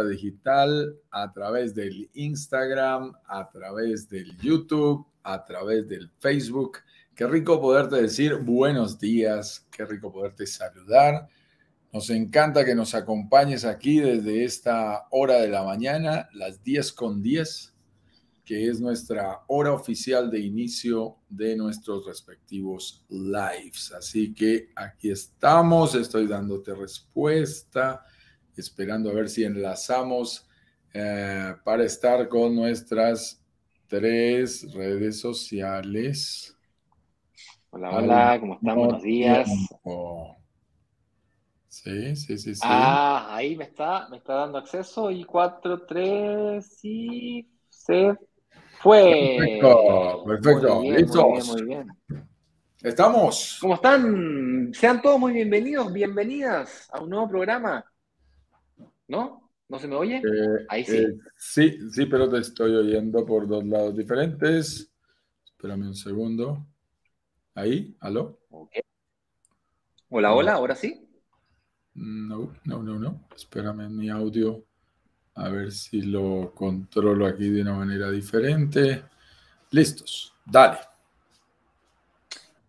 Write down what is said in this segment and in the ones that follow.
digital a través del Instagram, a través del YouTube, a través del Facebook. Qué rico poderte decir buenos días, qué rico poderte saludar. Nos encanta que nos acompañes aquí desde esta hora de la mañana, las 10 con 10, que es nuestra hora oficial de inicio de nuestros respectivos lives. Así que aquí estamos, estoy dándote respuesta esperando a ver si enlazamos eh, para estar con nuestras tres redes sociales. Hola, hola, ¿cómo están? Buenos días. Sí, sí, sí, sí. Ah, ahí me está, me está dando acceso y 4, 3 y se fue. Perfecto, perfecto. Listos. Muy bien, muy bien. Estamos. ¿Cómo están? Sean todos muy bienvenidos, bienvenidas a un nuevo programa ¿No? ¿No se me oye? Eh, Ahí sí. Eh, sí, sí, pero te estoy oyendo por dos lados diferentes. Espérame un segundo. Ahí, ¿aló? Hola, hola, ¿ahora sí? No, no, no, no. Espérame mi audio. A ver si lo controlo aquí de una manera diferente. Listos. Dale.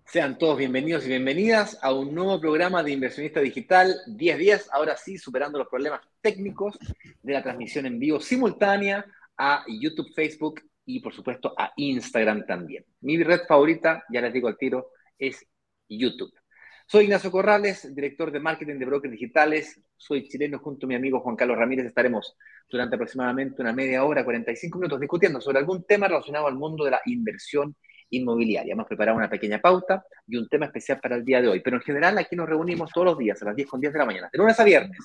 Sean todos bienvenidos y bienvenidas a un nuevo programa de Inversionista Digital 1010, ahora sí, superando los problemas técnicos de la transmisión en vivo simultánea a YouTube, Facebook y por supuesto a Instagram también. Mi red favorita, ya les digo al tiro, es YouTube. Soy Ignacio Corrales, director de marketing de brokers digitales. Soy chileno junto a mi amigo Juan Carlos Ramírez. Estaremos durante aproximadamente una media hora, 45 minutos, discutiendo sobre algún tema relacionado al mundo de la inversión inmobiliaria. Hemos preparado una pequeña pauta y un tema especial para el día de hoy. Pero en general aquí nos reunimos todos los días a las 10 con 10 de la mañana, de lunes a viernes,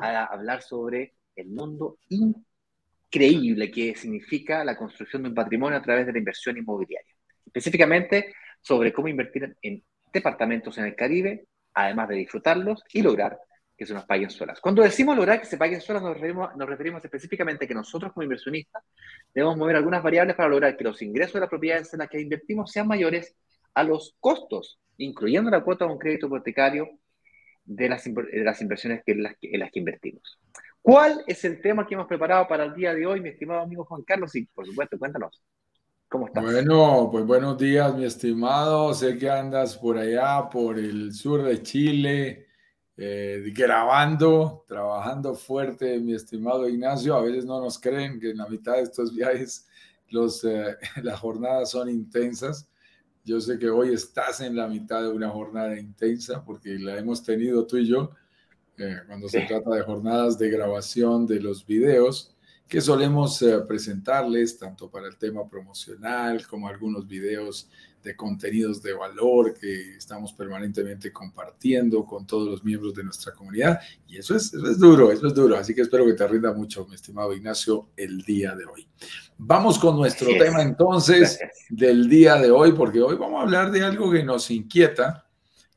a hablar sobre el mundo increíble que significa la construcción de un patrimonio a través de la inversión inmobiliaria. Específicamente sobre cómo invertir en departamentos en el Caribe, además de disfrutarlos y lograr que se nos paguen solas. Cuando decimos lograr que se paguen solas, nos referimos, nos referimos específicamente a que nosotros como inversionistas debemos mover algunas variables para lograr que los ingresos de las propiedades en las que invertimos sean mayores a los costos, incluyendo la cuota de un crédito hipotecario de las, de las inversiones que en, las que, en las que invertimos. ¿Cuál es el tema que hemos preparado para el día de hoy, mi estimado amigo Juan Carlos? Y, por supuesto, cuéntanos. ¿Cómo estás? Bueno, pues buenos días, mi estimado. Sé que andas por allá, por el sur de Chile, eh, grabando, trabajando fuerte, mi estimado Ignacio. A veces no nos creen que en la mitad de estos viajes los, eh, las jornadas son intensas. Yo sé que hoy estás en la mitad de una jornada intensa porque la hemos tenido tú y yo eh, cuando se trata de jornadas de grabación de los videos que solemos presentarles tanto para el tema promocional como algunos videos de contenidos de valor que estamos permanentemente compartiendo con todos los miembros de nuestra comunidad. Y eso es, es duro, eso es duro. Así que espero que te rinda mucho, mi estimado Ignacio, el día de hoy. Vamos con nuestro tema entonces del día de hoy, porque hoy vamos a hablar de algo que nos inquieta.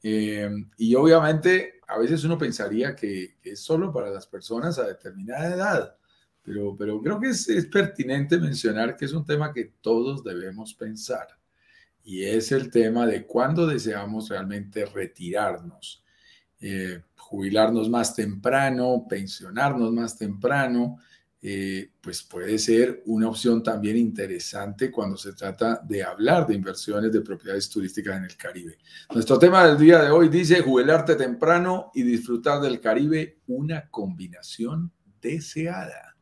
Eh, y obviamente a veces uno pensaría que, es solo para las personas a determinada edad. Pero, pero creo que es, es pertinente mencionar que es un tema que todos debemos pensar y es el tema de cuándo deseamos realmente retirarnos, eh, jubilarnos más temprano, pensionarnos más temprano, eh, pues puede ser una opción también interesante cuando se trata de hablar de inversiones de propiedades turísticas en el Caribe. Nuestro tema del día de hoy dice jubilarte temprano y disfrutar del Caribe, una combinación deseada.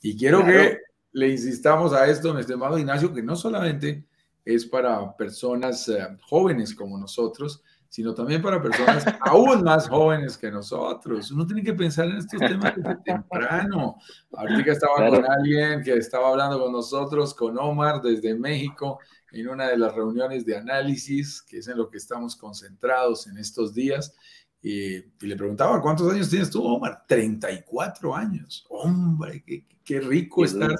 Y quiero que le insistamos a esto, mi estimado Ignacio, que no solamente es para personas eh, jóvenes como nosotros, sino también para personas aún más jóvenes que nosotros. Uno tiene que pensar en estos temas desde temprano. Ahorita estaba con alguien que estaba hablando con nosotros, con Omar desde México, en una de las reuniones de análisis, que es en lo que estamos concentrados en estos días. Y, le preguntaba, ¿cuántos años tienes tú, Omar? 34 años. Hombre, qué, qué rico estar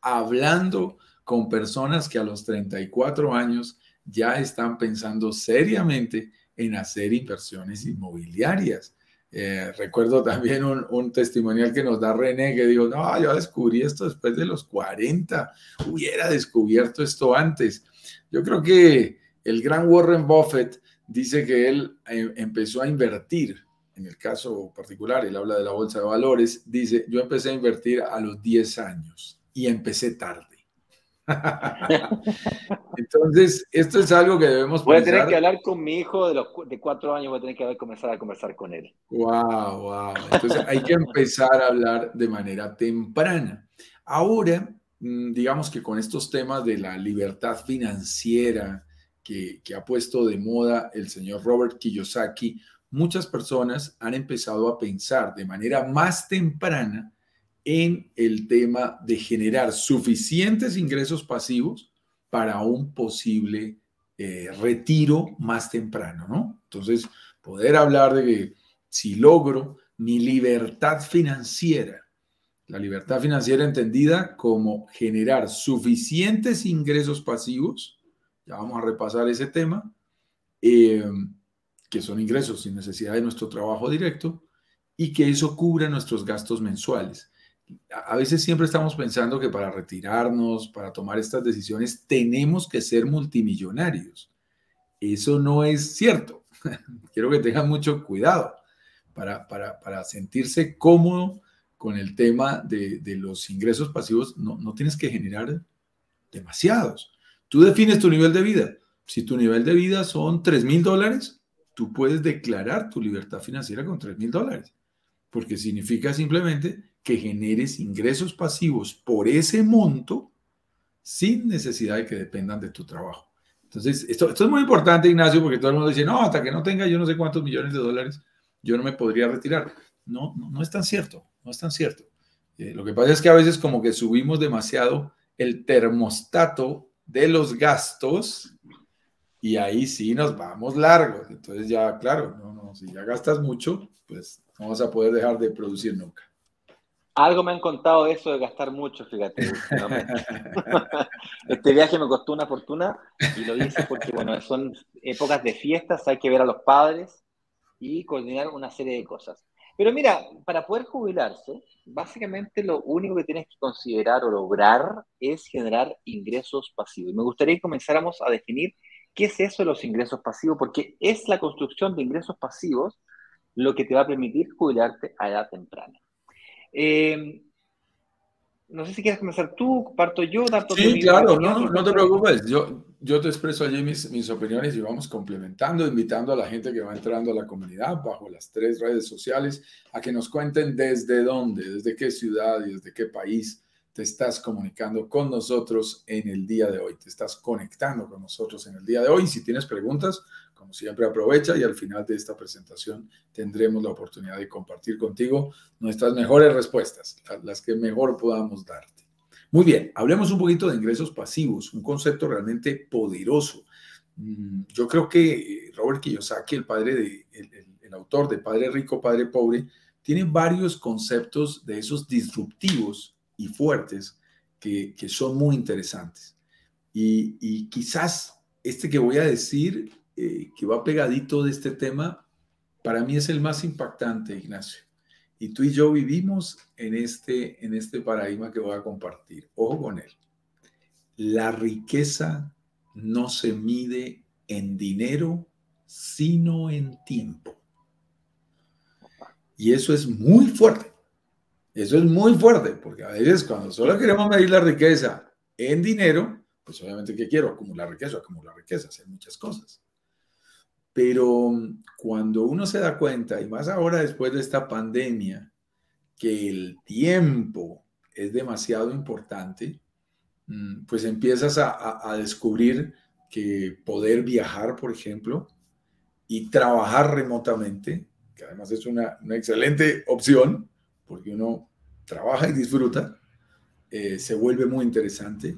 hablando con personas que a los 34 años ya están pensando seriamente en hacer inversiones inmobiliarias. Eh, recuerdo también un, testimonial que nos da René que dijo, no, yo descubrí esto después de los 40, hubiera descubierto esto antes. Yo creo que el gran Warren Buffett dice que él eh, empezó a invertir, en el caso particular, él habla de la bolsa de valores, dice, yo empecé a invertir a los 10 años y empecé tarde. Entonces, esto es algo que debemos Voy a tener que hablar con mi hijo de, los, de cuatro años, voy a tener que comenzar a conversar con él. Wow, wow. Entonces, hay que empezar a hablar de manera temprana. Ahora, mm, digamos que con estos temas de la libertad financiera que, que ha puesto de moda el señor Robert Kiyosaki, muchas personas han empezado a pensar de manera más temprana en el tema de generar suficientes ingresos pasivos para un posible eh, retiro más temprano, ¿no? Entonces, poder hablar de que si logro mi libertad financiera, la libertad financiera entendida como generar suficientes ingresos pasivos, ya vamos a repasar ese tema, eh, que son ingresos sin necesidad de nuestro trabajo directo, y que eso cubra nuestros gastos mensuales a veces siempre estamos pensando que para retirarnos, para tomar estas decisiones, tenemos que ser multimillonarios. Eso no es cierto. Quiero que tengan mucho cuidado para, para, sentirse cómodo con el tema de, los ingresos pasivos. No, no tienes que generar demasiados. Tú defines tu nivel de vida. Si tu nivel de vida son 3 mil dólares, tú puedes declarar tu libertad financiera con 3 mil dólares, porque significa simplemente que generes ingresos pasivos por ese monto sin necesidad de que dependan de tu trabajo. Entonces, esto, es muy importante, Ignacio, porque todo el mundo dice, no, hasta que no tenga yo no sé cuántos millones de dólares, yo no me podría retirar. No, no, es tan cierto, no es tan cierto. Eh, lo que pasa es que a veces como que subimos demasiado el termostato de los gastos y ahí sí nos vamos largos. Entonces ya, claro, no, no, si ya gastas mucho, pues no vas a poder dejar de producir nunca. Algo me han contado de eso de gastar mucho, fíjate. este viaje me costó una fortuna y lo hice porque, bueno, son épocas de fiestas, hay que ver a los padres y coordinar una serie de cosas. Pero mira, para poder jubilarse, básicamente lo único que tienes que considerar o lograr es generar ingresos pasivos. Y me gustaría que comenzáramos a definir qué es eso de los ingresos pasivos, porque es la construcción de ingresos pasivos lo que te va a permitir jubilarte a edad temprana. Eh, no sé si quieres comenzar tú, parto yo, Sí, claro, no, no, te preocupes. Yo, yo te expreso allí mis, mis opiniones y vamos complementando, invitando a la gente que va entrando a la comunidad bajo las tres redes sociales a que nos cuenten desde dónde, desde qué ciudad y desde qué país te estás comunicando con nosotros en el día de hoy. Te estás conectando con nosotros en el día de hoy. Si tienes preguntas, como siempre, aprovecha y al final de esta presentación tendremos la oportunidad de compartir contigo nuestras mejores respuestas, las que mejor podamos darte. Muy bien, hablemos un poquito de ingresos pasivos, un concepto realmente poderoso. Mm, yo creo que Robert Kiyosaki, el padre de, el, autor de Padre Rico, Padre Pobre, tiene varios conceptos de esos disruptivos y fuertes que, son muy interesantes. Y, y, quizás este que voy a decir eh, que va pegadito de este tema, para mí es el más impactante, Ignacio. Y tú y yo vivimos en este, en este paradigma que voy a compartir. Ojo con él. La riqueza no se mide en dinero, sino en tiempo. Y eso es muy fuerte. Eso es muy fuerte, porque a veces cuando solo queremos medir la riqueza en dinero, pues obviamente que quiero acumular riqueza, acumular riqueza, hacer muchas cosas. Pero cuando uno se da cuenta, y más ahora después de esta pandemia, que el tiempo es demasiado importante, mm, pues empiezas a, descubrir que poder viajar, por ejemplo, y trabajar remotamente, que además es una, excelente opción, porque uno trabaja y disfruta, eh, se vuelve muy interesante,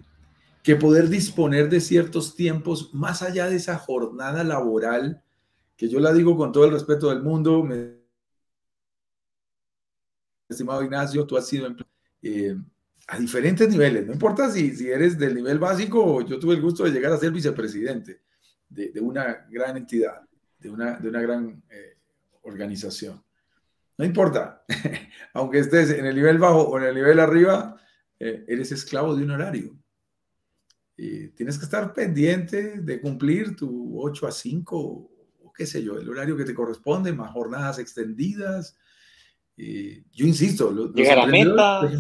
que poder disponer de ciertos tiempos más allá de esa jornada laboral que yo la digo con todo el respeto del mundo, estimado Ignacio, tú has sido eh, a diferentes niveles, no importa si, si eres del nivel básico yo tuve el gusto de llegar a ser vicepresidente, de, una gran entidad, de una, de una gran eh, organización. No importa, aunque estés en el nivel bajo o en el nivel arriba, eh, eres esclavo de un horario. Y tienes que estar pendiente de cumplir tu 8 a 5 o qué sé yo, el horario que te corresponde, más jornadas extendidas. yo insisto, llegar a metas.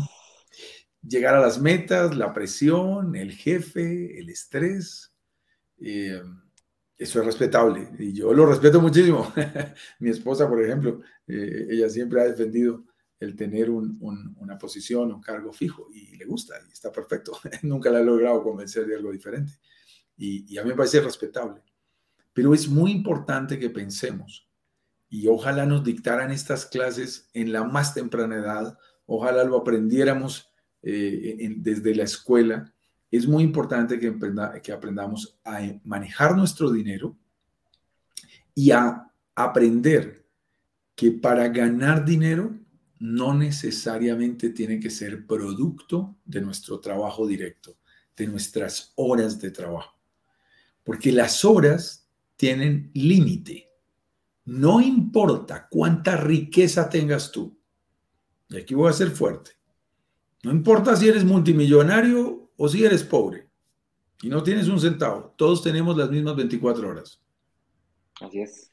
Llegar a las metas, la presión, el jefe, el estrés. Eh, eso es respetable y yo lo respeto muchísimo. Mi esposa, por ejemplo, eh, ella siempre ha defendido el tener una posición, un cargo fijo y le gusta y está perfecto. Nunca la he logrado convencer de algo diferente y, a mí me parece respetable. Pero es muy importante que pensemos y ojalá nos dictaran estas clases en la más temprana edad, ojalá lo aprendiéramos eh, desde la escuela. Es muy importante que, que aprendamos a manejar nuestro dinero y a aprender que para ganar dinero no necesariamente tiene que ser producto de nuestro trabajo directo, de nuestras horas de trabajo. Porque las horas tienen límite. No importa cuánta riqueza tengas tú. Y aquí voy a ser fuerte. No importa si eres multimillonario o si eres pobre y no tienes un centavo. Todos tenemos las mismas 24 horas. Así es.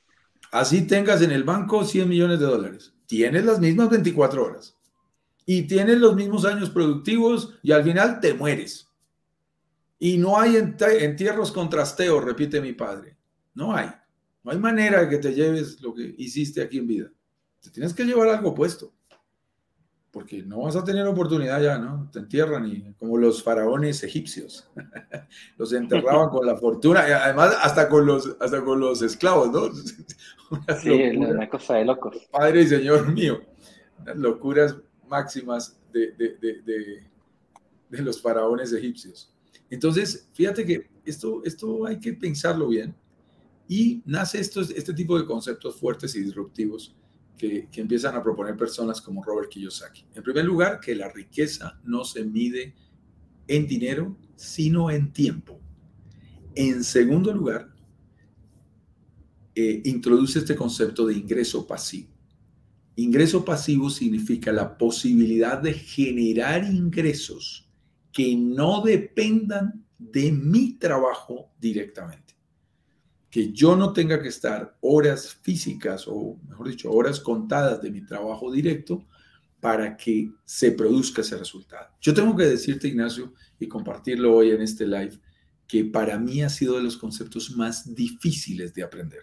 Así tengas en el banco 100 millones de dólares tienes las mismas 24 horas y tienes los mismos años productivos y al final te mueres. Y no hay entierros con trasteo, repite mi padre. No hay. No hay manera de que te lleves lo que hiciste aquí en vida. Te tienes que llevar algo puesto. Porque no vas a tener oportunidad ya, ¿no? Te entierran y como los faraones egipcios. los enterraban con la fortuna, y además hasta con los, hasta con los esclavos, ¿no? sí, es una cosa de locos. Padre y Señor mío, las locuras máximas de, de, de, de, los faraones egipcios. Entonces, fíjate que esto, esto hay que pensarlo bien y nace esto, este tipo de conceptos fuertes y disruptivos que, empiezan a proponer personas como Robert Kiyosaki. En primer lugar, que la riqueza no se mide en dinero, sino en tiempo. En segundo lugar, eh, introduce este concepto de ingreso pasivo. Ingreso pasivo significa la posibilidad de generar ingresos que no dependan de mi trabajo directamente. Que yo no tenga que estar horas físicas o, mejor dicho, horas contadas de mi trabajo directo para que se produzca ese resultado. Yo tengo que decirte, Ignacio, y compartirlo hoy en este live, que para mí ha sido de los conceptos más difíciles de aprender.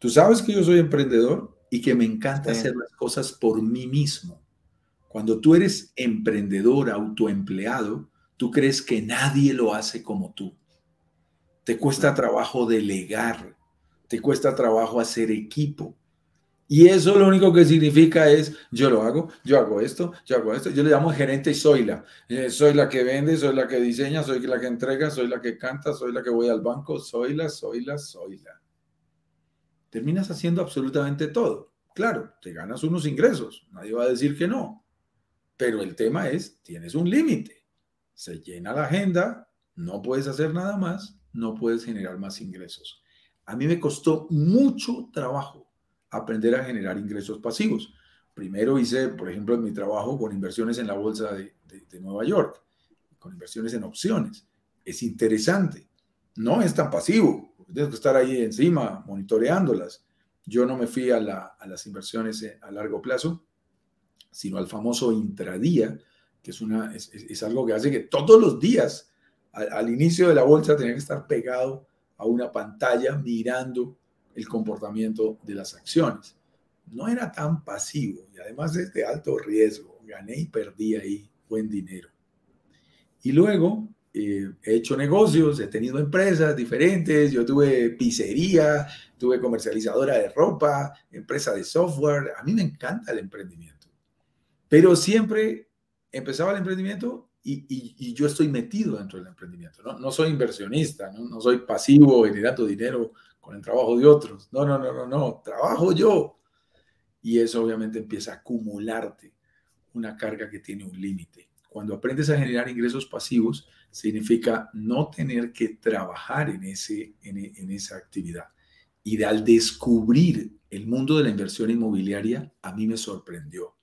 Tú sabes que yo soy emprendedor y que me encanta hacer las cosas por mí mismo. Cuando tú eres emprendedor, autoempleado, tú crees que nadie lo hace como tú. Te cuesta trabajo delegar, te cuesta trabajo hacer equipo. Y eso lo único que significa es, yo lo hago, yo hago esto, yo hago esto. Yo le llamo gerente y soy la. Eh, soy la que vende, soy la que diseña, soy la que entrega, soy la que canta, soy la que voy al banco, soy la, soy la, soy la terminas haciendo absolutamente todo. Claro, te ganas unos ingresos, nadie va a decir que no, pero el tema es, tienes un límite, se llena la agenda, no puedes hacer nada más, no puedes generar más ingresos. A mí me costó mucho trabajo aprender a generar ingresos pasivos. Primero hice, por ejemplo, mi trabajo con inversiones en la bolsa de, Nueva York, con inversiones en opciones. Es interesante, no es tan pasivo, tienes que estar ahí encima monitoreándolas. Yo no me fui a, las inversiones eh, a largo plazo, sino al famoso intradía, que es, algo que hace que todos los días, al, inicio de la bolsa, tenía que estar pegado a una pantalla mirando el comportamiento de las acciones. No era tan pasivo y además es de alto riesgo. Gané y perdí ahí buen dinero. Y luego eh, he hecho negocios, he tenido empresas diferentes, yo tuve pizzería, tuve comercializadora de ropa, empresa de software, a mí me encanta el emprendimiento, pero siempre empezaba el emprendimiento y, yo estoy metido dentro del emprendimiento, no, no soy inversionista, ¿no? no soy pasivo generando dinero con el trabajo de otros, no, no, no, no, no, trabajo yo. Y eso obviamente empieza a acumularte una carga que tiene un límite Cuando aprendes a generar ingresos pasivos, significa no tener que trabajar en, ese, en, esa actividad. Y al descubrir el mundo de la inversión inmobiliaria, a mí me sorprendió.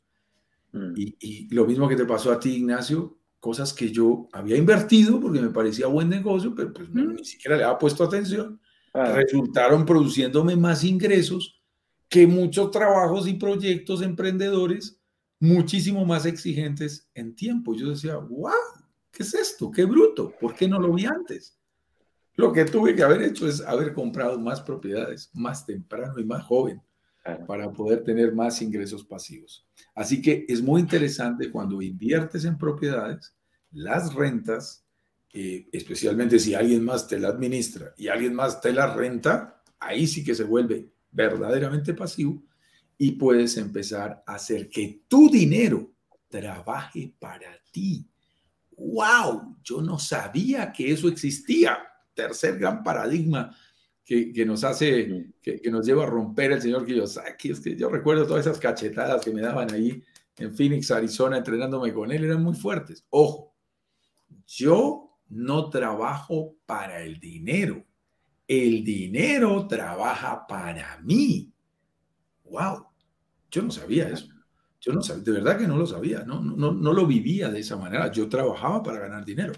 Mm. Y, lo mismo que te pasó a ti, Ignacio, cosas que yo había invertido porque me parecía buen negocio, pero pues mm. ni siquiera le había puesto atención, resultaron produciéndome más ingresos que muchos trabajos y proyectos emprendedores muchísimo más exigentes en tiempo. Yo decía, wow, ¿qué es esto? ¡Qué bruto! ¿Por qué no lo vi antes? Lo que tuve que haber hecho es haber comprado más propiedades más temprano y más joven para poder tener más ingresos pasivos. Así que es muy interesante cuando inviertes en propiedades, las rentas, eh, especialmente si alguien más te la administra y alguien más te la renta, ahí sí que se vuelve verdaderamente pasivo y puedes empezar a hacer que tu dinero trabaje para ti. ¡Wow! Yo no sabía que eso existía. Tercer gran paradigma que, nos hace, que, nos lleva a romper el señor Kiyosaki. Es que yo recuerdo todas esas cachetadas que me daban ahí en Phoenix, Arizona, entrenándome con él, eran muy fuertes. Ojo, yo no trabajo para el dinero. El dinero trabaja para mí. ¡Wow! Yo no sabía eso. Yo no sabía, de verdad que no lo sabía, no, no, no lo vivía de esa manera. Yo trabajaba para ganar dinero.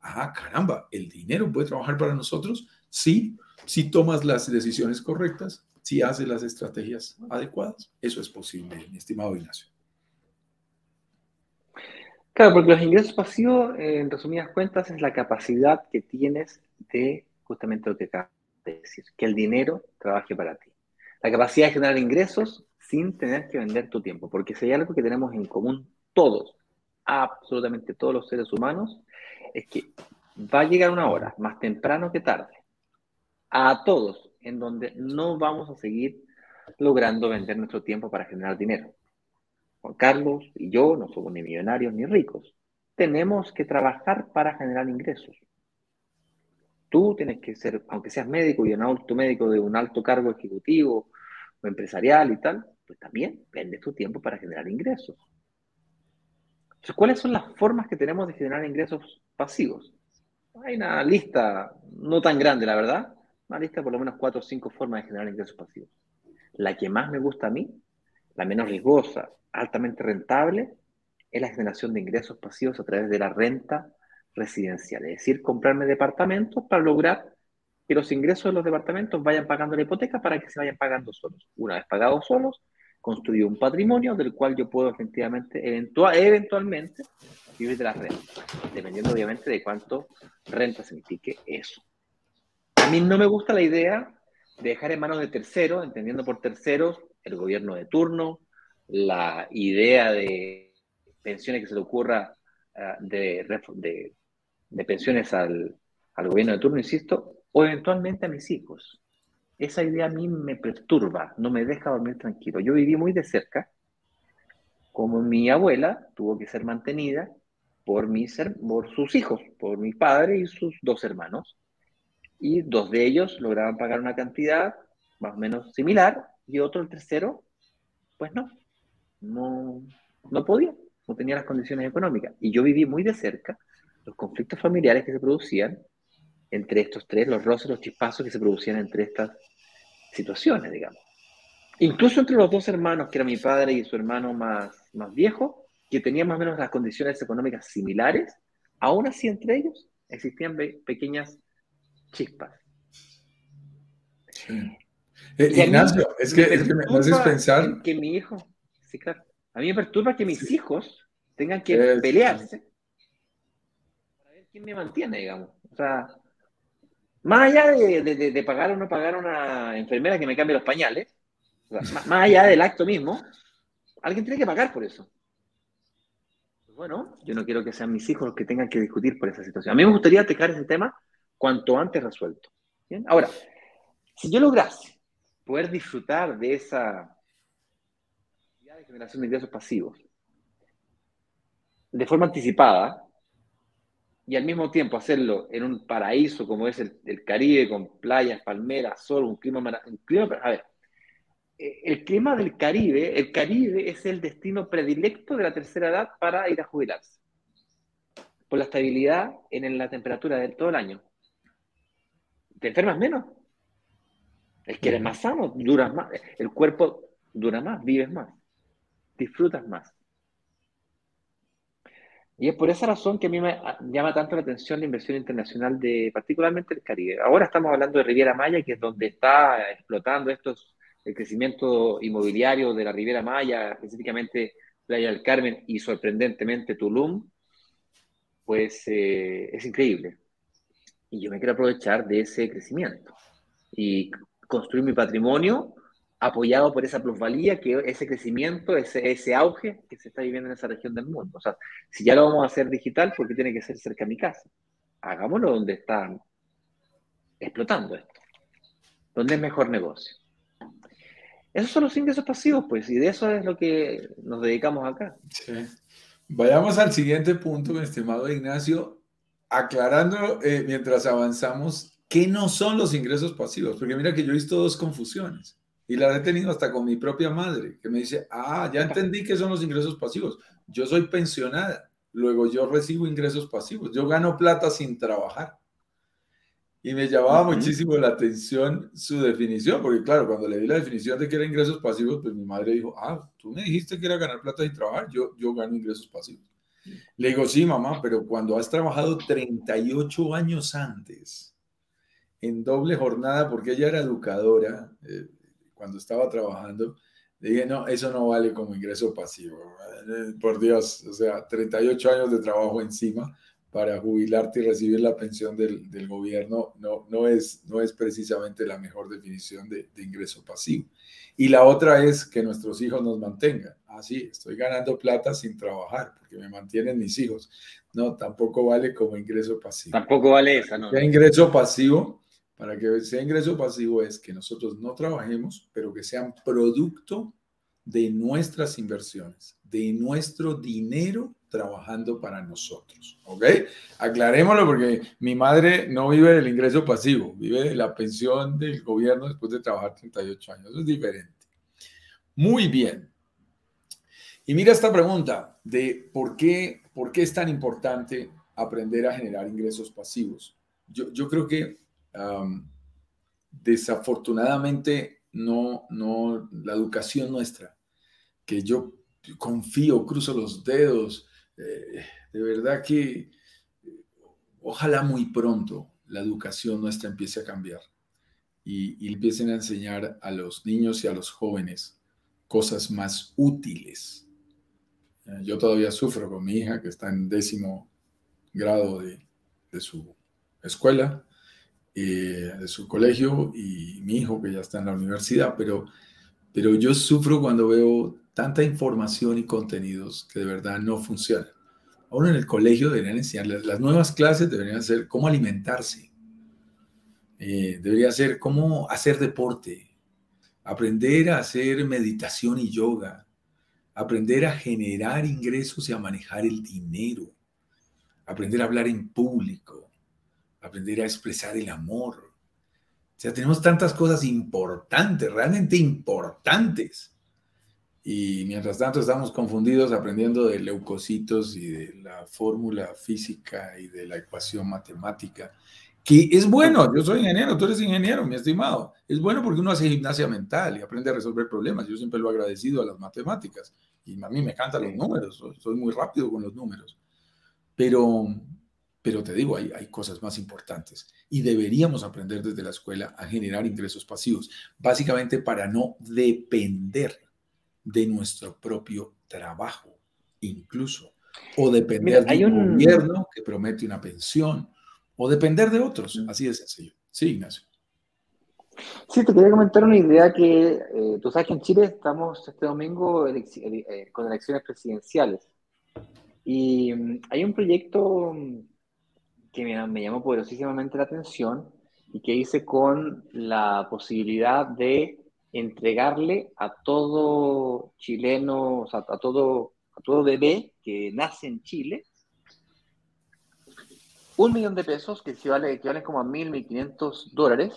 Ah, caramba, el dinero puede trabajar para nosotros, sí, si tomas las decisiones correctas, si haces las estrategias adecuadas. Eso es posible, mi estimado Ignacio. Claro, porque los ingresos pasivos, en resumidas cuentas, es la capacidad que tienes de justamente lo que acabas de decir, que el dinero trabaje para ti. La capacidad de generar ingresos sin tener que vender tu tiempo, porque si hay algo que tenemos en común todos, absolutamente todos los seres humanos, es que va a llegar una hora, más temprano que tarde, a todos, en donde no vamos a seguir logrando vender nuestro tiempo para generar dinero. Juan Carlos y yo no somos ni millonarios ni ricos. Tenemos que trabajar para generar ingresos. Tú tienes que ser, aunque seas médico y un alto médico de un alto cargo ejecutivo o empresarial y tal, pues también vendes tu tiempo para generar ingresos. Entonces, ¿cuáles son las formas que tenemos de generar ingresos pasivos? Hay una lista no tan grande, la verdad, una lista de por lo menos cuatro o cinco formas de generar ingresos pasivos. La que más me gusta a mí, la menos riesgosa, altamente rentable, es la generación de ingresos pasivos a través de la renta residencial, es decir, comprarme departamentos para lograr que los ingresos de los departamentos vayan pagando la hipoteca para que se vayan pagando solos. Una vez pagados solos, construir un patrimonio del cual yo puedo efectivamente, eventualmente, vivir de la renta, dependiendo obviamente de cuánto renta signifique eso. A mí no me gusta la idea de dejar en manos de terceros, entendiendo por terceros el gobierno de turno, la idea de pensiones que se le ocurra ah, de, de, pensiones al, al gobierno de turno, insisto, o eventualmente a mis hijos esa idea a mí me perturba, no me deja dormir tranquilo. Yo viví muy de cerca, como mi abuela tuvo que ser mantenida por, mis, por sus hijos, por mi padre y sus dos hermanos. Y dos de ellos lograban pagar una cantidad más o menos similar y otro, el tercero, pues no, no, no podía, no tenía las condiciones económicas. Y yo viví muy de cerca los conflictos familiares que se producían entre estos tres, los roces, los chispazos que se producían entre estas situaciones, digamos. Incluso entre los dos hermanos, que era mi padre y su hermano más, más viejo, que tenían más o menos las condiciones económicas similares, aún así entre ellos existían pequeñas chispas. Eh, Ignacio, es que, me, haces pensar... Que mi hijo, sí, claro. A mí me perturba que mis hijos tengan que pelearse para ver quién me mantiene, digamos. O sea, más allá de, pagar o no pagar a una enfermera que me cambie los pañales, más, allá del acto mismo, alguien tiene que pagar por eso. Pues bueno, yo no quiero que sean mis hijos los que tengan que discutir por esa situación. A mí me gustaría dejar ese tema cuanto antes resuelto. Ahora, si yo lograse poder disfrutar de esa de generación de ingresos pasivos de forma anticipada, y al mismo tiempo hacerlo en un paraíso como es el, Caribe, con playas, palmeras, sol, un clima, un clima... A ver, eh, el clima del Caribe, el Caribe es el destino predilecto de la tercera edad para ir a jubilarse. por la estabilidad en la temperatura de todo el año. Te enfermas menos. Es que eres más sano, duras más. El cuerpo dura más, vives más, disfrutas más. Y es por esa razón que a mí me llama tanto la atención la inversión internacional de particularmente el Caribe. Ahora estamos hablando de Riviera Maya, que es donde está explotando estos, el crecimiento inmobiliario de la Riviera Maya, específicamente Playa del Carmen y sorprendentemente Tulum, pues eh, es increíble. Y yo me quiero aprovechar de ese crecimiento y construir mi patrimonio apoyado por esa plusvalía, que ese crecimiento, ese, ese auge que se está viviendo en esa región del mundo. O sea, si ya lo vamos a hacer digital, ¿por qué tiene que ser cerca de mi casa? Hagámoslo donde está explotando esto, donde es mejor negocio. Esos son los ingresos pasivos, pues, y de eso es lo que nos dedicamos acá. Vayamos al siguiente punto, mi estimado Ignacio, aclarando eh, mientras avanzamos qué no son los ingresos pasivos, porque mira que yo he visto dos confusiones. Y la he tenido hasta con mi propia madre, que me dice, ah, ya entendí que son los ingresos pasivos. Yo soy pensionada, luego yo recibo ingresos pasivos. Yo gano plata sin trabajar. Y me llamaba muchísimo la atención su definición, porque claro, cuando le di la definición de que era ingresos pasivos, pues mi madre dijo, ah, tú me dijiste que era ganar plata sin trabajar, yo, yo gano ingresos pasivos. Le digo, sí, mamá, pero cuando has trabajado 38 años antes, en doble jornada, porque ella era educadora, eh, cuando estaba trabajando, dije, no, eso no vale como ingreso pasivo. Por Dios, o sea, 38 años de trabajo encima para jubilarte y recibir la pensión del, del gobierno no, no, es, no es precisamente la mejor definición de, de, ingreso pasivo. Y la otra es que nuestros hijos nos mantengan. Ah, sí, estoy ganando plata sin trabajar porque me mantienen mis hijos. No, tampoco vale como ingreso pasivo. Tampoco vale esa, ¿no? ingreso pasivo para que sea ingreso pasivo es que nosotros no trabajemos, pero que sean producto de nuestras inversiones, de nuestro dinero trabajando para nosotros. ¿Ok? Aclarémoslo porque mi madre no vive del ingreso pasivo, vive de la pensión del gobierno después de trabajar 38 años. Eso es diferente. Muy bien. Y mira esta pregunta de por qué, por qué es tan importante aprender a generar ingresos pasivos. Yo, yo creo que desafortunadamente no, no, la educación nuestra, que yo confío, cruzo los dedos, eh, de verdad que ojalá muy pronto la educación nuestra empiece a cambiar y, y, empiecen a enseñar a los niños y a los jóvenes cosas más útiles. Eh, yo todavía sufro con mi hija que está en décimo grado de, de su escuela eh, de su colegio y mi hijo que ya está en la universidad, pero, pero yo sufro cuando veo tanta información y contenidos que de verdad no funcionan. Ahora en el colegio deberían enseñarles, las nuevas clases deberían ser cómo alimentarse, eh, debería ser cómo hacer deporte, aprender a hacer meditación y yoga, aprender a generar ingresos y a manejar el dinero, aprender a hablar en público, aprender a expresar el amor. O sea, tenemos tantas cosas importantes, realmente importantes. Y mientras tanto estamos confundidos aprendiendo de leucocitos y de la fórmula física y de la ecuación matemática, que es bueno, yo soy ingeniero, tú eres ingeniero, mi estimado. Es bueno porque uno hace gimnasia mental y aprende a resolver problemas. Yo siempre lo he agradecido a las matemáticas y a mí me encantan los números, soy muy rápido con los números. Pero pero te digo, hay, hay cosas más importantes y deberíamos aprender desde la escuela a generar ingresos pasivos, básicamente para no depender de nuestro propio trabajo, incluso, o depender de un, gobierno que promete una pensión, o depender de otros, así de sencillo. Sí, Ignacio. Sí, te quería comentar una idea que eh, tú sabes que en Chile estamos este domingo eh, con elecciones presidenciales. Y mm, hay un proyecto mm, que me, llamó poderosísimamente la atención y que hice con la posibilidad de entregarle a todo chileno, o sea, a todo, a todo bebé que nace en Chile, un millón de pesos, que equivale, equivalen como a mil, mil quinientos dólares,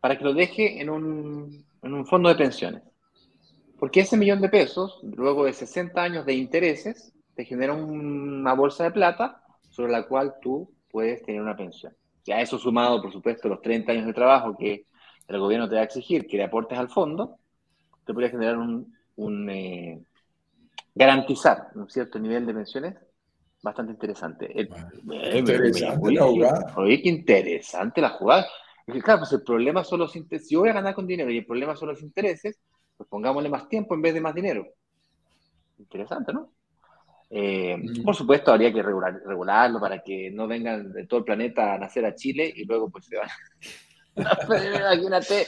para que lo deje en un, en un fondo de pensiones. Porque ese millón de pesos, luego de 60 años de intereses, te genera una bolsa de plata sobre la cual tú puedes tener una pensión. Ya eso sumado, por supuesto, los 30 años de trabajo que el gobierno te va a exigir que le aportes al fondo, te podría generar un, eh, garantizar un cierto nivel de pensiones bastante interesante. interesante la jugada. Oye, qué interesante la jugada. claro, pues el problema son los intereses. Si yo voy a ganar con dinero y el problema son los intereses, pues pongámosle más tiempo en vez de más dinero. Interesante, ¿no? Eh, por supuesto, habría que regularlo para que no vengan de todo el planeta a nacer a Chile y luego pues se van. Imagínate,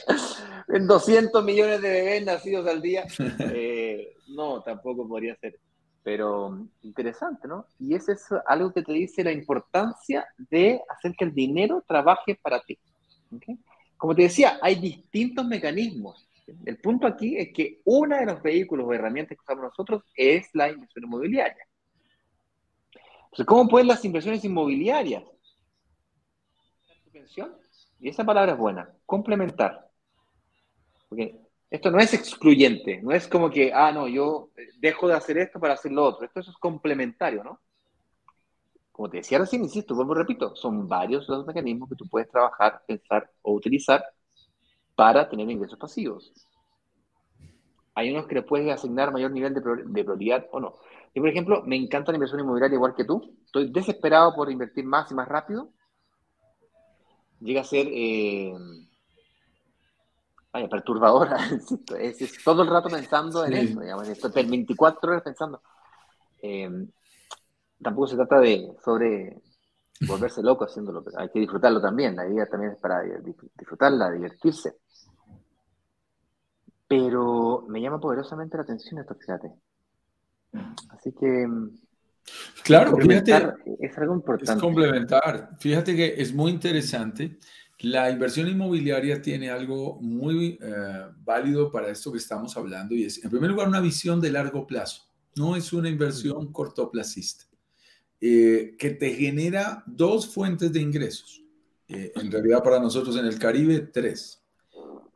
en 200 millones de bebés nacidos al día. Eh, no, tampoco podría ser. Pero interesante, ¿no? Y eso es algo que te dice la importancia de hacer que el dinero trabaje para ti. Como te decía, hay distintos mecanismos. El punto aquí es que uno de los vehículos o herramientas que usamos nosotros es la inversión inmobiliaria. Entonces, ¿cómo pueden las inversiones inmobiliarias? Y esa palabra es buena, complementar. Porque esto no es excluyente, no es como que, ah, no, yo dejo de hacer esto para hacer lo otro. Esto es complementario, ¿no? Como te decía recién, insisto, vuelvo repito, son varios los mecanismos que tú puedes trabajar, pensar o utilizar para tener ingresos pasivos. Hay unos que le puedes asignar mayor nivel de, prioridad o no. Yo, por ejemplo, me encanta la inversión inmobiliaria igual que tú. Estoy desesperado por invertir más y más rápido. Llega a ser eh, vaya, perturbadora. es, todo el rato pensando en eso. Digamos, estoy 24 horas pensando. Eh, tampoco se trata de sobre volverse loco haciéndolo, pero hay que disfrutarlo también. La vida también es para disfrutarla, divertirse. Pero me llama poderosamente la atención esto, fíjate. Así que. Claro, fíjate. Es algo importante. Es complementar. Fíjate que es muy interesante. La inversión inmobiliaria tiene algo muy eh, válido para esto que estamos hablando y es, en primer lugar, una visión de largo plazo. No es una inversión cortoplacista eh, que te genera dos fuentes de ingresos. Eh, en realidad, para nosotros en el Caribe, tres.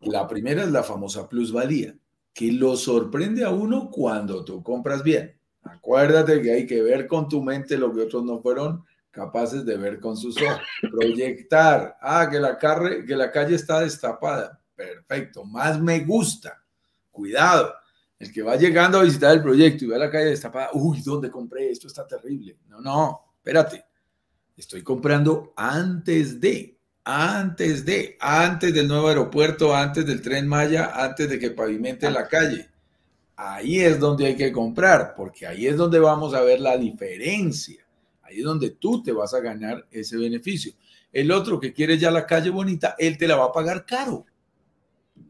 La primera es la famosa plusvalía, que lo sorprende a uno cuando tú compras bien. Acuérdate que hay que ver con tu mente lo que otros no fueron capaces de ver con sus ojos. Proyectar. Ah, que la, que la calle está destapada. Perfecto. Más me gusta. Cuidado. El que va llegando a visitar el proyecto y ve la calle destapada. Uy, ¿dónde compré? Esto está terrible. No, no. Espérate. Estoy comprando antes de antes de, antes del nuevo aeropuerto, antes del tren Maya, antes de que pavimente la calle. Ahí es donde hay que comprar, porque ahí es donde vamos a ver la diferencia. Ahí es donde tú te vas a ganar ese beneficio. El otro que quiere ya la calle bonita, él te la va a pagar caro.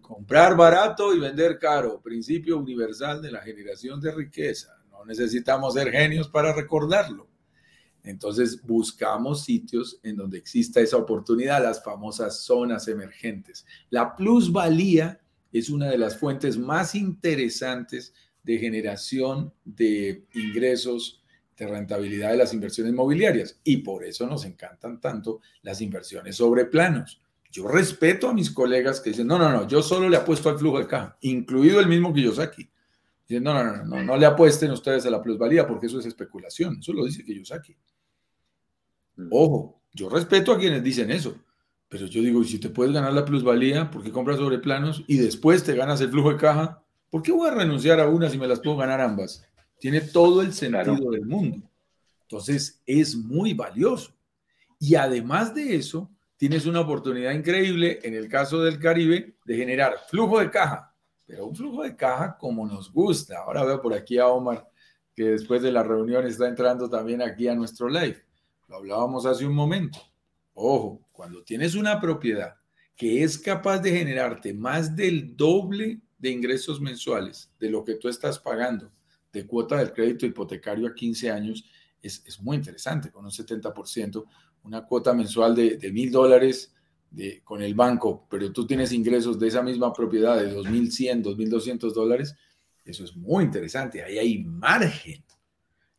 Comprar barato y vender caro, principio universal de la generación de riqueza. No necesitamos ser genios para recordarlo. Entonces buscamos sitios en donde exista esa oportunidad, las famosas zonas emergentes. La plusvalía es una de las fuentes más interesantes de generación de ingresos, de rentabilidad de las inversiones mobiliarias y por eso nos encantan tanto las inversiones sobre planos. Yo respeto a mis colegas que dicen, no, no, no, yo solo le apuesto al flujo de caja, incluido el mismo saqué. Dicen, no, no, no, no, no le apuesten ustedes a la plusvalía porque eso es especulación, eso lo dice. Mm. Ojo, yo respeto a quienes dicen eso, pero yo digo, si te puedes ganar la plusvalía, ¿por qué compras sobre planos y después te ganas el flujo de caja? ¿Por qué voy a renunciar a una si me las puedo ganar ambas? Tiene todo el sentido del mundo. Entonces, es muy valioso. Y además de eso, tienes una oportunidad increíble, en el caso del Caribe, de generar flujo de caja, pero un flujo de caja como nos gusta. Ahora veo por aquí a Omar, que después de la reunión está entrando también aquí a nuestro live. Lo hablábamos hace un momento. Ojo, cuando tienes una propiedad que es capaz de generarte más del doble de ingresos mensuales de lo que tú estás pagando de cuota del crédito hipotecario a 15 años, es, muy interesante, con un 70%, una cuota mensual de mil dólares con el banco, pero tú tienes ingresos de esa misma propiedad de 2.100, 2.200 dólares, eso es muy interesante, ahí hay margen.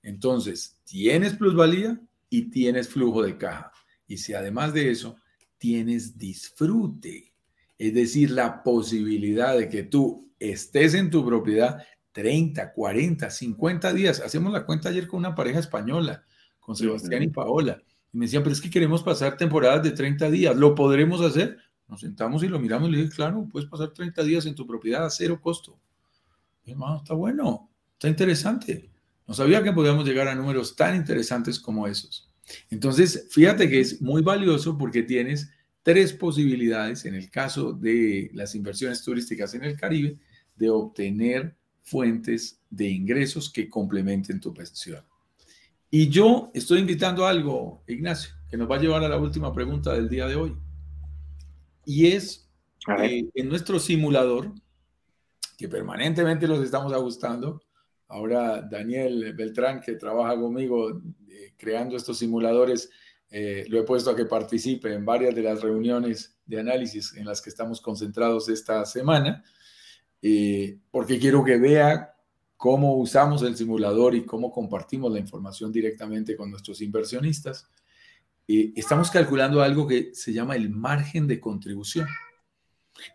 Entonces, ¿tienes plusvalía? Y tienes flujo de caja. Y si además de eso tienes disfrute, es decir, la posibilidad de que tú estés en tu propiedad 30, 40, 50 días. Hacemos la cuenta ayer con una pareja española, con Sebastián y Paola. Y me decían, pero es que queremos pasar temporadas de 30 días. ¿Lo podremos hacer? Nos sentamos y lo miramos y le dije, claro, puedes pasar 30 días en tu propiedad a cero costo. Mi hermano, está bueno, está interesante. No sabía que podíamos llegar a números tan interesantes como esos. Entonces, fíjate que es muy valioso porque tienes tres posibilidades en el caso de las inversiones turísticas en el Caribe de obtener fuentes de ingresos que complementen tu pensión. Y yo estoy invitando a algo, Ignacio, que nos va a llevar a la última pregunta del día de hoy. Y es eh, en nuestro simulador, que permanentemente los estamos ajustando. Ahora Daniel Beltrán, que trabaja conmigo eh, creando estos simuladores, eh, lo he puesto a que participe en varias de las reuniones de análisis en las que estamos concentrados esta semana, eh, porque quiero que vea cómo usamos el simulador y cómo compartimos la información directamente con nuestros inversionistas. Eh, estamos calculando algo que se llama el margen de contribución,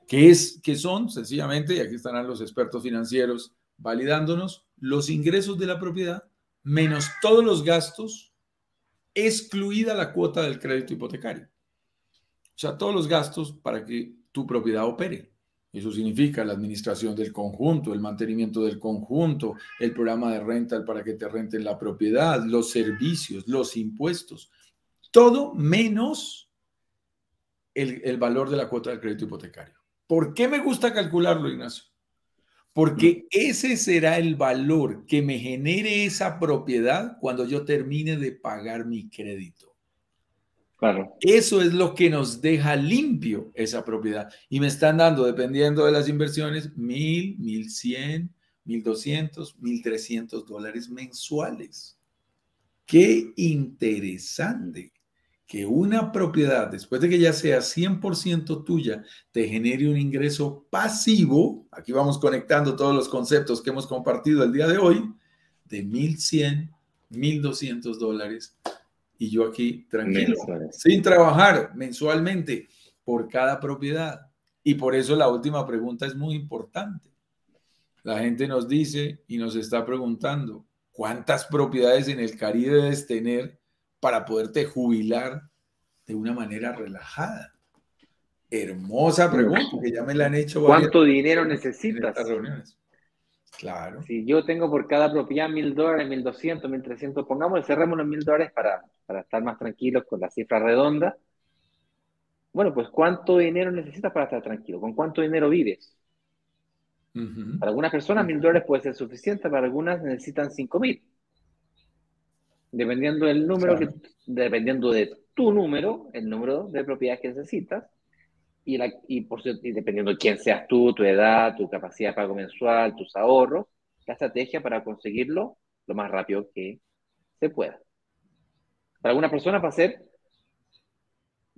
que, es, que son sencillamente, y aquí estarán los expertos financieros validándonos, los ingresos de la propiedad menos todos los gastos excluida la cuota del crédito hipotecario. O sea, todos los gastos para que tu propiedad opere. Eso significa la administración del conjunto, el mantenimiento del conjunto, el programa de renta para que te renten la propiedad, los servicios, los impuestos. Todo menos el, el valor de la cuota del crédito hipotecario. ¿Por qué me gusta calcularlo, Ignacio? Porque ese será el valor que me genere esa propiedad cuando yo termine de pagar mi crédito. Claro. Eso es lo que nos deja limpio esa propiedad. Y me están dando, dependiendo de las inversiones, mil, mil cien, mil doscientos, mil trescientos dólares mensuales. Qué interesante que una propiedad, después de que ya sea 100% tuya, te genere un ingreso pasivo, aquí vamos conectando todos los conceptos que hemos compartido el día de hoy, de 1.100, 1.200 dólares, y yo aquí tranquilo, sin trabajar mensualmente por cada propiedad. Y por eso la última pregunta es muy importante. La gente nos dice y nos está preguntando, ¿cuántas propiedades en el Caribe debes tener para poderte jubilar de una manera relajada? Hermosa pregunta, que ya me la han hecho. ¿Cuánto dinero necesitas? reuniones. Claro. Si yo tengo por cada propiedad mil dólares, mil doscientos, mil trescientos, pongamos, cerremos los mil dólares para, para estar más tranquilos con la cifra redonda. Bueno, pues ¿cuánto dinero necesitas para estar tranquilo? ¿Con cuánto dinero vives? Para algunas personas mil dólares puede ser suficiente, para algunas necesitan cinco mil dependiendo del número, que, dependiendo de tu número, el número de propiedades que necesitas, y, la, y, por, y dependiendo de quién seas tú, tu edad, tu capacidad de pago mensual, tus ahorros, la estrategia para conseguirlo lo más rápido que se pueda. Para algunas personas va a ser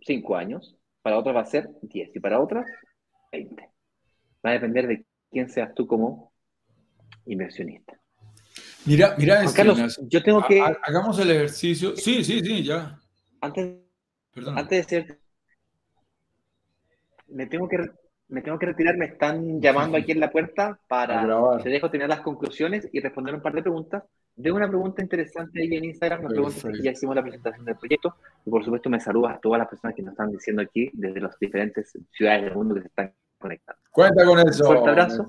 5 años, para otras va a ser 10 y para otras 20. Va a depender de quién seas tú como inversionista. Mira, mira, este, yo tengo que. hagamos el ejercicio. Sí, sí, sí, ya. Antes, antes de ser. Me tengo que me tengo que retirar, me están llamando aquí en la puerta para. Te dejo tener las conclusiones y responder un par de preguntas. De una pregunta interesante ahí en Instagram, nos preguntan si ya hicimos la presentación del proyecto. Y por supuesto, me saludas a todas las personas que nos están diciendo aquí desde las diferentes ciudades del mundo que se están conectando. Cuenta con eso. Un fuerte abrazo.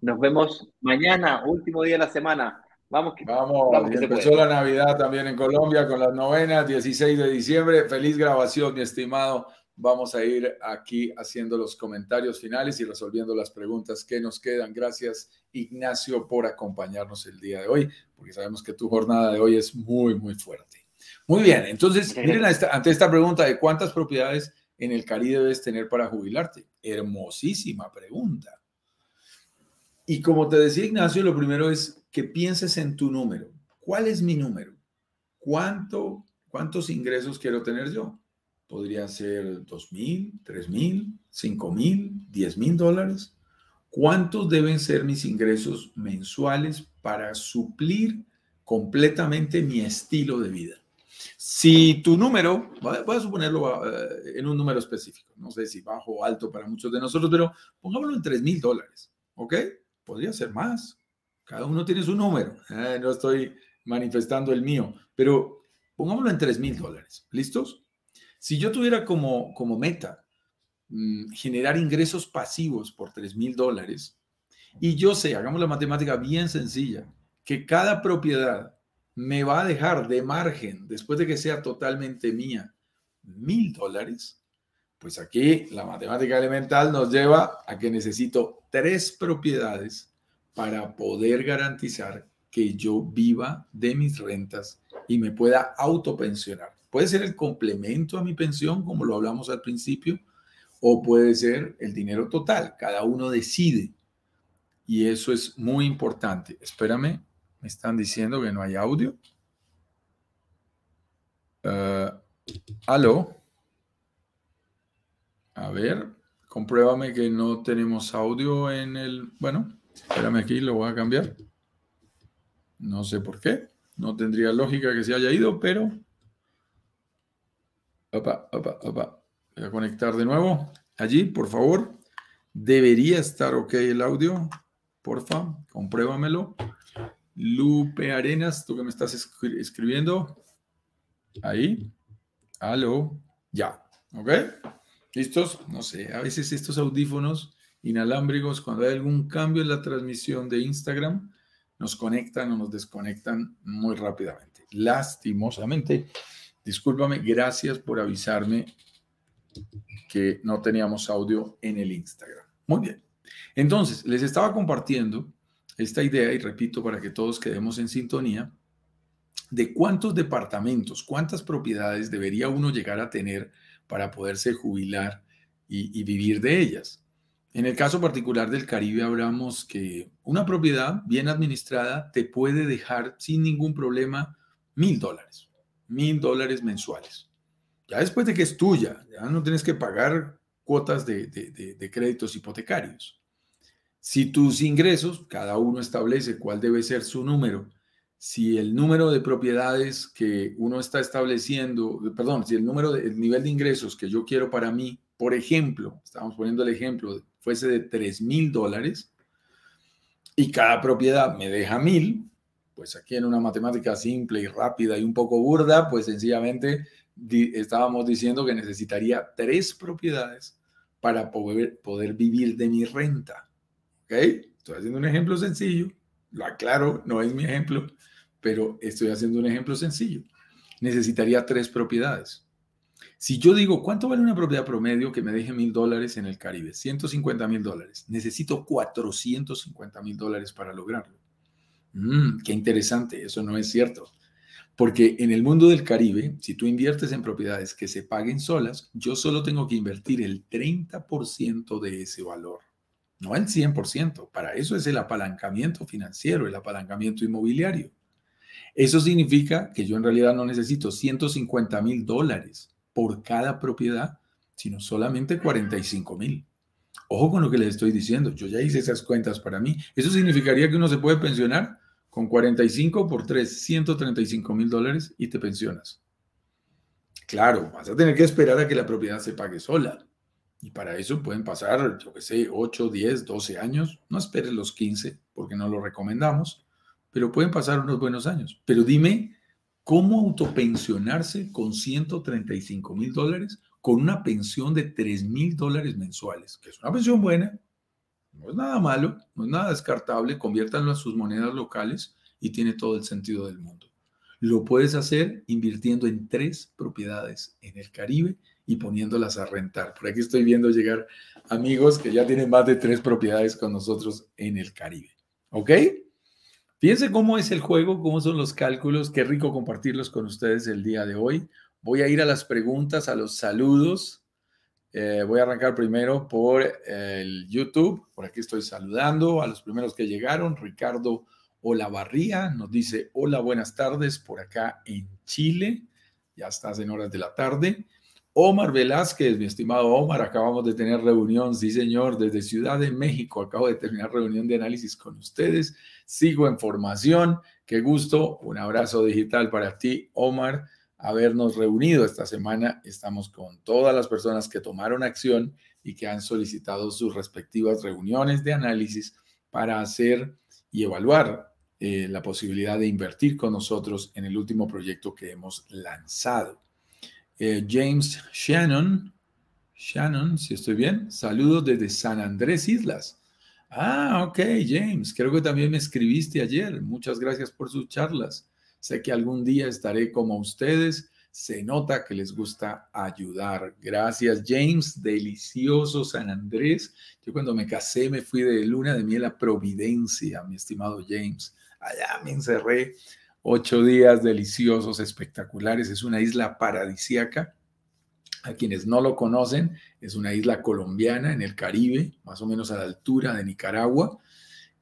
Nos vemos mañana, último día de la semana. Vamos, que, vamos, empezó la Navidad también en Colombia con las novenas, 16 de diciembre. Feliz grabación, mi estimado. Vamos a ir aquí haciendo los comentarios finales y resolviendo las preguntas que nos quedan. Gracias, Ignacio, por acompañarnos el día de hoy, porque sabemos que tu jornada de hoy es muy, muy fuerte. Muy bien, entonces, miren ante esta pregunta de cuántas propiedades en el Caribe debes tener para jubilarte. Hermosísima pregunta. Y como te decía Ignacio, lo primero es que pienses en tu número. ¿Cuál es mi número? ¿Cuánto, ¿Cuántos ingresos quiero tener yo? Podría ser dos mil, tres mil, cinco mil, diez mil dólares. ¿Cuántos deben ser mis ingresos mensuales para suplir completamente mi estilo de vida? Si tu número, voy a suponerlo eh, en un número específico, no sé si bajo o alto para muchos de nosotros, pero pongámoslo en tres mil dólares, ¿ok? Podría ser más. Cada uno tiene su número. Eh, no estoy manifestando el mío, pero pongámoslo en 3 mil dólares. ¿Listos? Si yo tuviera como, como meta mm, generar ingresos pasivos por 3 mil dólares, y yo sé, hagamos la matemática bien sencilla, que cada propiedad me va a dejar de margen, después de que sea totalmente mía, mil dólares, pues aquí la matemática elemental nos lleva a que necesito tres propiedades para poder garantizar que yo viva de mis rentas y me pueda autopensionar. Puede ser el complemento a mi pensión, como lo hablamos al principio, o puede ser el dinero total. Cada uno decide. Y eso es muy importante. Espérame, me están diciendo que no hay audio. Uh, ¿Aló? A ver, compruébame que no tenemos audio en el... Bueno, espérame aquí, lo voy a cambiar. No sé por qué. No tendría lógica que se haya ido, pero... Opa, opa, opa. Voy a conectar de nuevo. Allí, por favor. Debería estar ok el audio. Porfa, compruébamelo. Lupe Arenas, tú que me estás escribiendo. Ahí. Aló. Ya. ¿Ok? ¿Listos? No sé, a veces estos audífonos inalámbricos, cuando hay algún cambio en la transmisión de Instagram, nos conectan o nos desconectan muy rápidamente. Lastimosamente, discúlpame, gracias por avisarme que no teníamos audio en el Instagram. Muy bien. Entonces, les estaba compartiendo esta idea y repito para que todos quedemos en sintonía de cuántos departamentos, cuántas propiedades debería uno llegar a tener para poderse jubilar y, vivir de ellas. En el caso particular del Caribe hablamos que una propiedad bien administrada te puede dejar sin ningún problema mil dólares, mil dólares mensuales. Ya después de que es tuya, ya no tienes que pagar cuotas de, créditos hipotecarios. Si tus ingresos, cada uno establece cuál debe ser su número, si el número de propiedades que uno está estableciendo, perdón, si el número, de, el nivel de ingresos que yo quiero para mí, por ejemplo, estamos poniendo el ejemplo, fuese de 3 mil dólares y cada propiedad me deja mil, pues aquí en una matemática simple y rápida y un poco burda, pues sencillamente estábamos diciendo que necesitaría tres propiedades para poder, poder vivir de mi renta. ¿Ok? Estoy haciendo un ejemplo sencillo, lo aclaro, no es mi ejemplo, pero estoy haciendo un ejemplo sencillo. Necesitaría tres propiedades. Si yo digo, ¿cuánto vale una propiedad promedio que me deje mil dólares en el Caribe? 150 mil dólares. Necesito 450 mil dólares para lograrlo. Mm, qué interesante, eso no es cierto. Porque en el mundo del Caribe, si tú inviertes en propiedades que se paguen solas, yo solo tengo que invertir el 30% de ese valor, no el 100%. Para eso es el apalancamiento financiero, el apalancamiento inmobiliario. Eso significa que yo en realidad no necesito 150 mil dólares por cada propiedad, sino solamente 45 mil. Ojo con lo que les estoy diciendo, yo ya hice esas cuentas para mí. Eso significaría que uno se puede pensionar con 45 por 3, 135 mil dólares y te pensionas. Claro, vas a tener que esperar a que la propiedad se pague sola. Y para eso pueden pasar, yo qué sé, 8, 10, 12 años. No esperes los 15 porque no lo recomendamos pero pueden pasar unos buenos años. Pero dime, ¿cómo autopensionarse con 135 mil dólares con una pensión de 3 mil dólares mensuales? Que es una pensión buena, no es nada malo, no es nada descartable, conviértanlo a sus monedas locales y tiene todo el sentido del mundo. Lo puedes hacer invirtiendo en tres propiedades en el Caribe y poniéndolas a rentar. Por aquí estoy viendo llegar amigos que ya tienen más de tres propiedades con nosotros en el Caribe. ¿Ok? Fíjense cómo es el juego, cómo son los cálculos. Qué rico compartirlos con ustedes el día de hoy. Voy a ir a las preguntas, a los saludos. Eh, voy a arrancar primero por el YouTube. Por aquí estoy saludando a los primeros que llegaron. Ricardo Olavarría nos dice, hola, buenas tardes por acá en Chile. Ya estás en horas de la tarde. Omar Velázquez, mi estimado Omar, acabamos de tener reunión, sí señor, desde Ciudad de México. Acabo de terminar reunión de análisis con ustedes. Sigo en formación. Qué gusto. Un abrazo digital para ti, Omar. Habernos reunido esta semana. Estamos con todas las personas que tomaron acción y que han solicitado sus respectivas reuniones de análisis para hacer y evaluar eh, la posibilidad de invertir con nosotros en el último proyecto que hemos lanzado. Eh, James Shannon, Shannon, si estoy bien, saludos desde San Andrés Islas. Ah, ok, James, creo que también me escribiste ayer. Muchas gracias por sus charlas. Sé que algún día estaré como ustedes. Se nota que les gusta ayudar. Gracias, James. Delicioso San Andrés. Yo cuando me casé me fui de luna de miel a Providencia, mi estimado James. Allá me encerré ocho días deliciosos, espectaculares. Es una isla paradisiaca. A quienes no lo conocen, es una isla colombiana en el Caribe, más o menos a la altura de Nicaragua.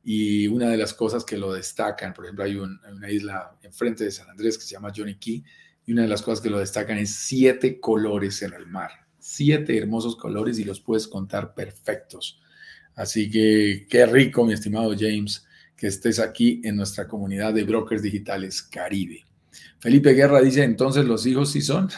Y una de las cosas que lo destacan, por ejemplo, hay una isla enfrente de San Andrés que se llama Johnny Key, y una de las cosas que lo destacan es siete colores en el mar. Siete hermosos colores y los puedes contar perfectos. Así que qué rico, mi estimado James, que estés aquí en nuestra comunidad de brokers digitales Caribe. Felipe Guerra dice, entonces los hijos sí son.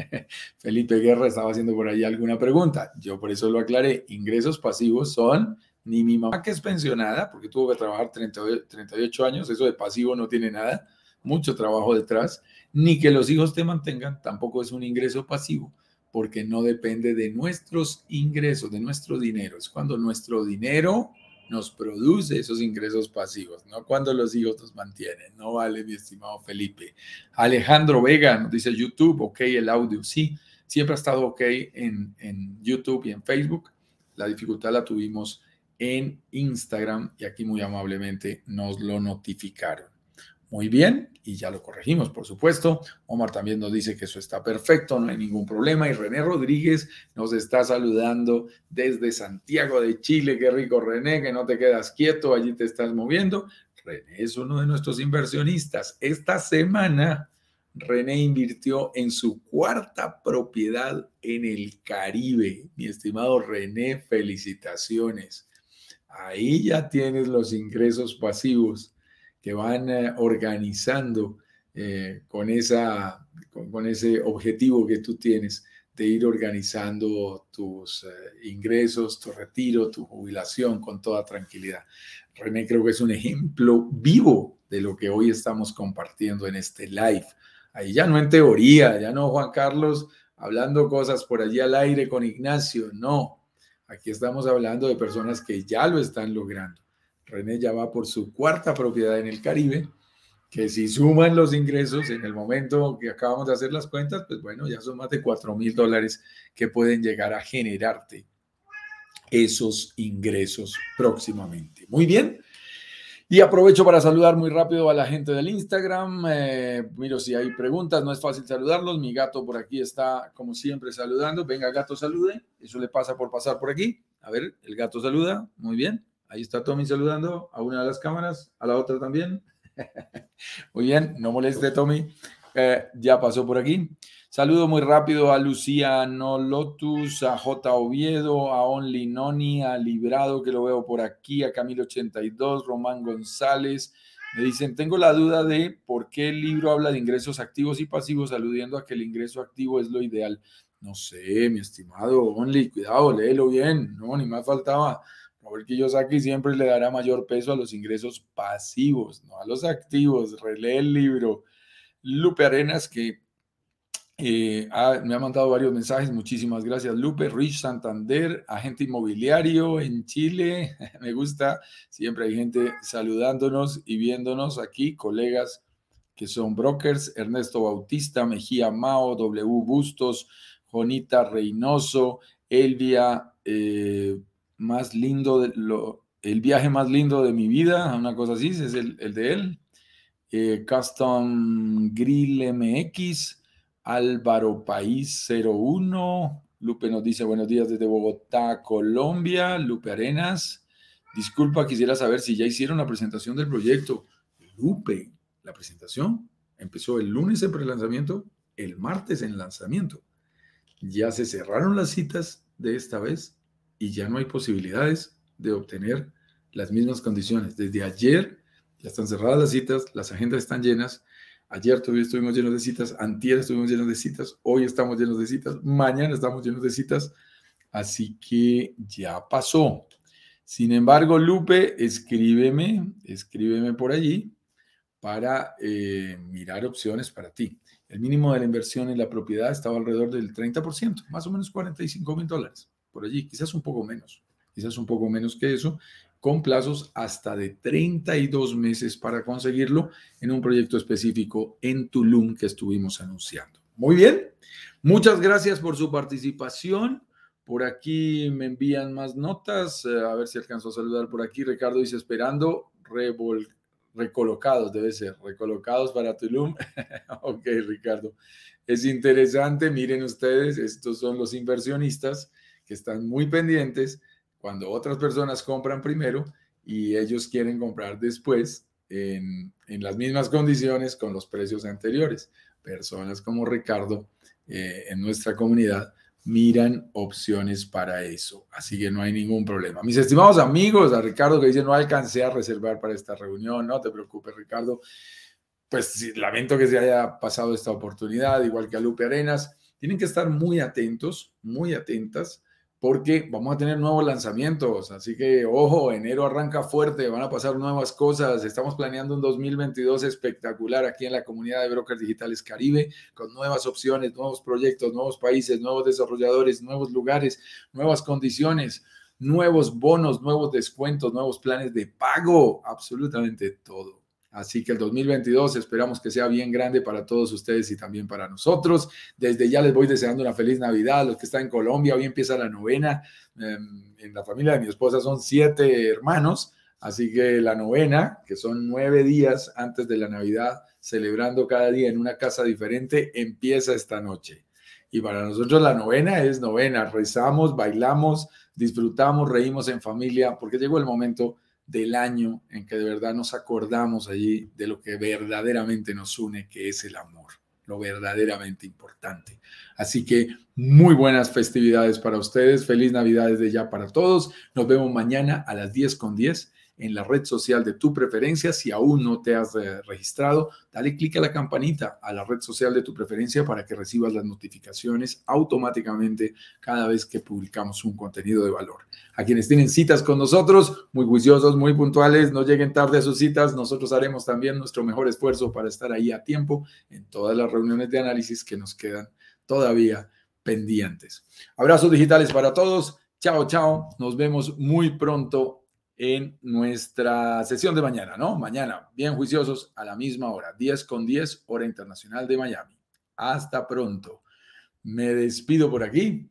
Felipe Guerra estaba haciendo por ahí alguna pregunta. Yo por eso lo aclaré. Ingresos pasivos son ni mi mamá que es pensionada, porque tuvo que trabajar 38 años, eso de pasivo no tiene nada, mucho trabajo detrás, ni que los hijos te mantengan, tampoco es un ingreso pasivo, porque no depende de nuestros ingresos, de nuestro dinero. Es cuando nuestro dinero nos produce esos ingresos pasivos, no cuando los hijos nos mantienen. No vale, mi estimado Felipe. Alejandro Vega nos dice YouTube, ok, el audio, sí, siempre ha estado ok en, en YouTube y en Facebook. La dificultad la tuvimos en Instagram y aquí muy amablemente nos lo notificaron. Muy bien, y ya lo corregimos, por supuesto. Omar también nos dice que eso está perfecto, no hay ningún problema. Y René Rodríguez nos está saludando desde Santiago de Chile. Qué rico, René, que no te quedas quieto, allí te estás moviendo. René es uno de nuestros inversionistas. Esta semana, René invirtió en su cuarta propiedad en el Caribe. Mi estimado René, felicitaciones. Ahí ya tienes los ingresos pasivos que van eh, organizando eh, con, esa, con, ese objetivo que tú tienes de ir organizando tus eh, ingresos, tu retiro, tu jubilación con toda tranquilidad. René creo que es un ejemplo vivo de lo que hoy estamos compartiendo en este live. Ahí ya no en teoría, ya no Juan Carlos hablando cosas por allí al aire con Ignacio, no. Aquí estamos hablando de personas que ya lo están logrando. René ya va por su cuarta propiedad en el Caribe, que si suman los ingresos en el momento que acabamos de hacer las cuentas, pues bueno, ya son más de 4 mil dólares que pueden llegar a generarte esos ingresos próximamente. Muy bien. Y aprovecho para saludar muy rápido a la gente del Instagram. Eh, miro si hay preguntas, no es fácil saludarlos. Mi gato por aquí está, como siempre, saludando. Venga, gato, salude. Eso le pasa por pasar por aquí. A ver, el gato saluda. Muy bien. Ahí está Tommy saludando a una de las cámaras, a la otra también. muy bien, no moleste Tommy. Eh, ya pasó por aquí. Saludo muy rápido a Luciano Lotus, a J. Oviedo, a Only Noni, a Librado, que lo veo por aquí, a Camilo82, Román González. Me dicen, tengo la duda de por qué el libro habla de ingresos activos y pasivos, aludiendo a que el ingreso activo es lo ideal. No sé, mi estimado Only, cuidado, léelo bien. No, ni más faltaba. Yo saque siempre le dará mayor peso a los ingresos pasivos, no a los activos. Relee el libro. Lupe Arenas, que eh, me ha mandado varios mensajes, muchísimas gracias Lupe, Rich Santander, agente inmobiliario en Chile, me gusta, siempre hay gente saludándonos y viéndonos aquí, colegas que son brokers, Ernesto Bautista, Mejía Mao, W Bustos, Jonita Reynoso, Elvia, eh, más lindo, el viaje más lindo de mi vida, una cosa así, es el, de él, eh, Custom Grill MX, Álvaro País 01. Lupe nos dice buenos días desde Bogotá, Colombia. Lupe Arenas. Disculpa, quisiera saber si ya hicieron la presentación del proyecto. Lupe, la presentación empezó el lunes en prelanzamiento, el martes en lanzamiento. Ya se cerraron las citas de esta vez y ya no hay posibilidades de obtener las mismas condiciones. Desde ayer ya están cerradas las citas, las agendas están llenas Ayer estuvimos llenos de citas, antier estuvimos llenos de citas, hoy estamos llenos de citas, mañana estamos llenos de citas, así que ya pasó. Sin embargo, Lupe, escríbeme, escríbeme por allí para eh, mirar opciones para ti. El mínimo de la inversión en la propiedad estaba alrededor del 30%, más o menos 45 mil dólares, por allí, quizás un poco menos, quizás un poco menos que eso, con plazos hasta de 32 meses para conseguirlo en un proyecto específico en Tulum que estuvimos anunciando. Muy bien, muchas gracias por su participación. Por aquí me envían más notas, eh, a ver si alcanzo a saludar por aquí. Ricardo dice esperando recolocados, debe ser, recolocados para Tulum. ok, Ricardo. Es interesante, miren ustedes, estos son los inversionistas que están muy pendientes cuando otras personas compran primero y ellos quieren comprar después en, las mismas condiciones con los precios anteriores. Personas como Ricardo eh, en nuestra comunidad miran opciones para eso. Así que no hay ningún problema. Mis estimados amigos, a Ricardo que dice no alcancé a reservar para esta reunión, no te preocupes Ricardo. Pues lamento que se haya pasado esta oportunidad, igual que a Lupe Arenas. Tienen que estar muy atentos, muy atentas porque vamos a tener nuevos lanzamientos. Así que, ojo, enero arranca fuerte, van a pasar nuevas cosas. Estamos planeando un 2022 espectacular aquí en la comunidad de Brokers Digitales Caribe, con nuevas opciones, nuevos proyectos, nuevos países, nuevos desarrolladores, nuevos lugares, nuevas condiciones, nuevos bonos, nuevos descuentos, nuevos planes de pago, absolutamente todo. Así que el 2022 esperamos que sea bien grande para todos ustedes y también para nosotros. Desde ya les voy deseando una feliz Navidad. Los que están en Colombia, hoy empieza la novena. Em, en la familia de mi esposa son siete hermanos, así que la novena, que son nueve días antes de la Navidad, celebrando cada día en una casa diferente, empieza esta noche. Y para nosotros la novena es novena. Rezamos, bailamos, disfrutamos, reímos en familia, porque llegó el momento del año en que de verdad nos acordamos allí de lo que verdaderamente nos une, que es el amor, lo verdaderamente importante. Así que muy buenas festividades para ustedes, feliz Navidad desde ya para todos. Nos vemos mañana a las 10 con 10 en la red social de tu preferencia. Si aún no te has eh, registrado, dale clic a la campanita a la red social de tu preferencia para que recibas las notificaciones automáticamente cada vez que publicamos un contenido de valor. A quienes tienen citas con nosotros, muy juiciosos, muy puntuales, no lleguen tarde a sus citas. Nosotros haremos también nuestro mejor esfuerzo para estar ahí a tiempo en todas las reuniones de análisis que nos quedan todavía pendientes. Abrazos digitales para todos. Chao, chao. Nos vemos muy pronto en nuestra sesión de mañana, ¿no? Mañana, bien juiciosos, a la misma hora, 10 con 10, hora internacional de Miami. Hasta pronto. Me despido por aquí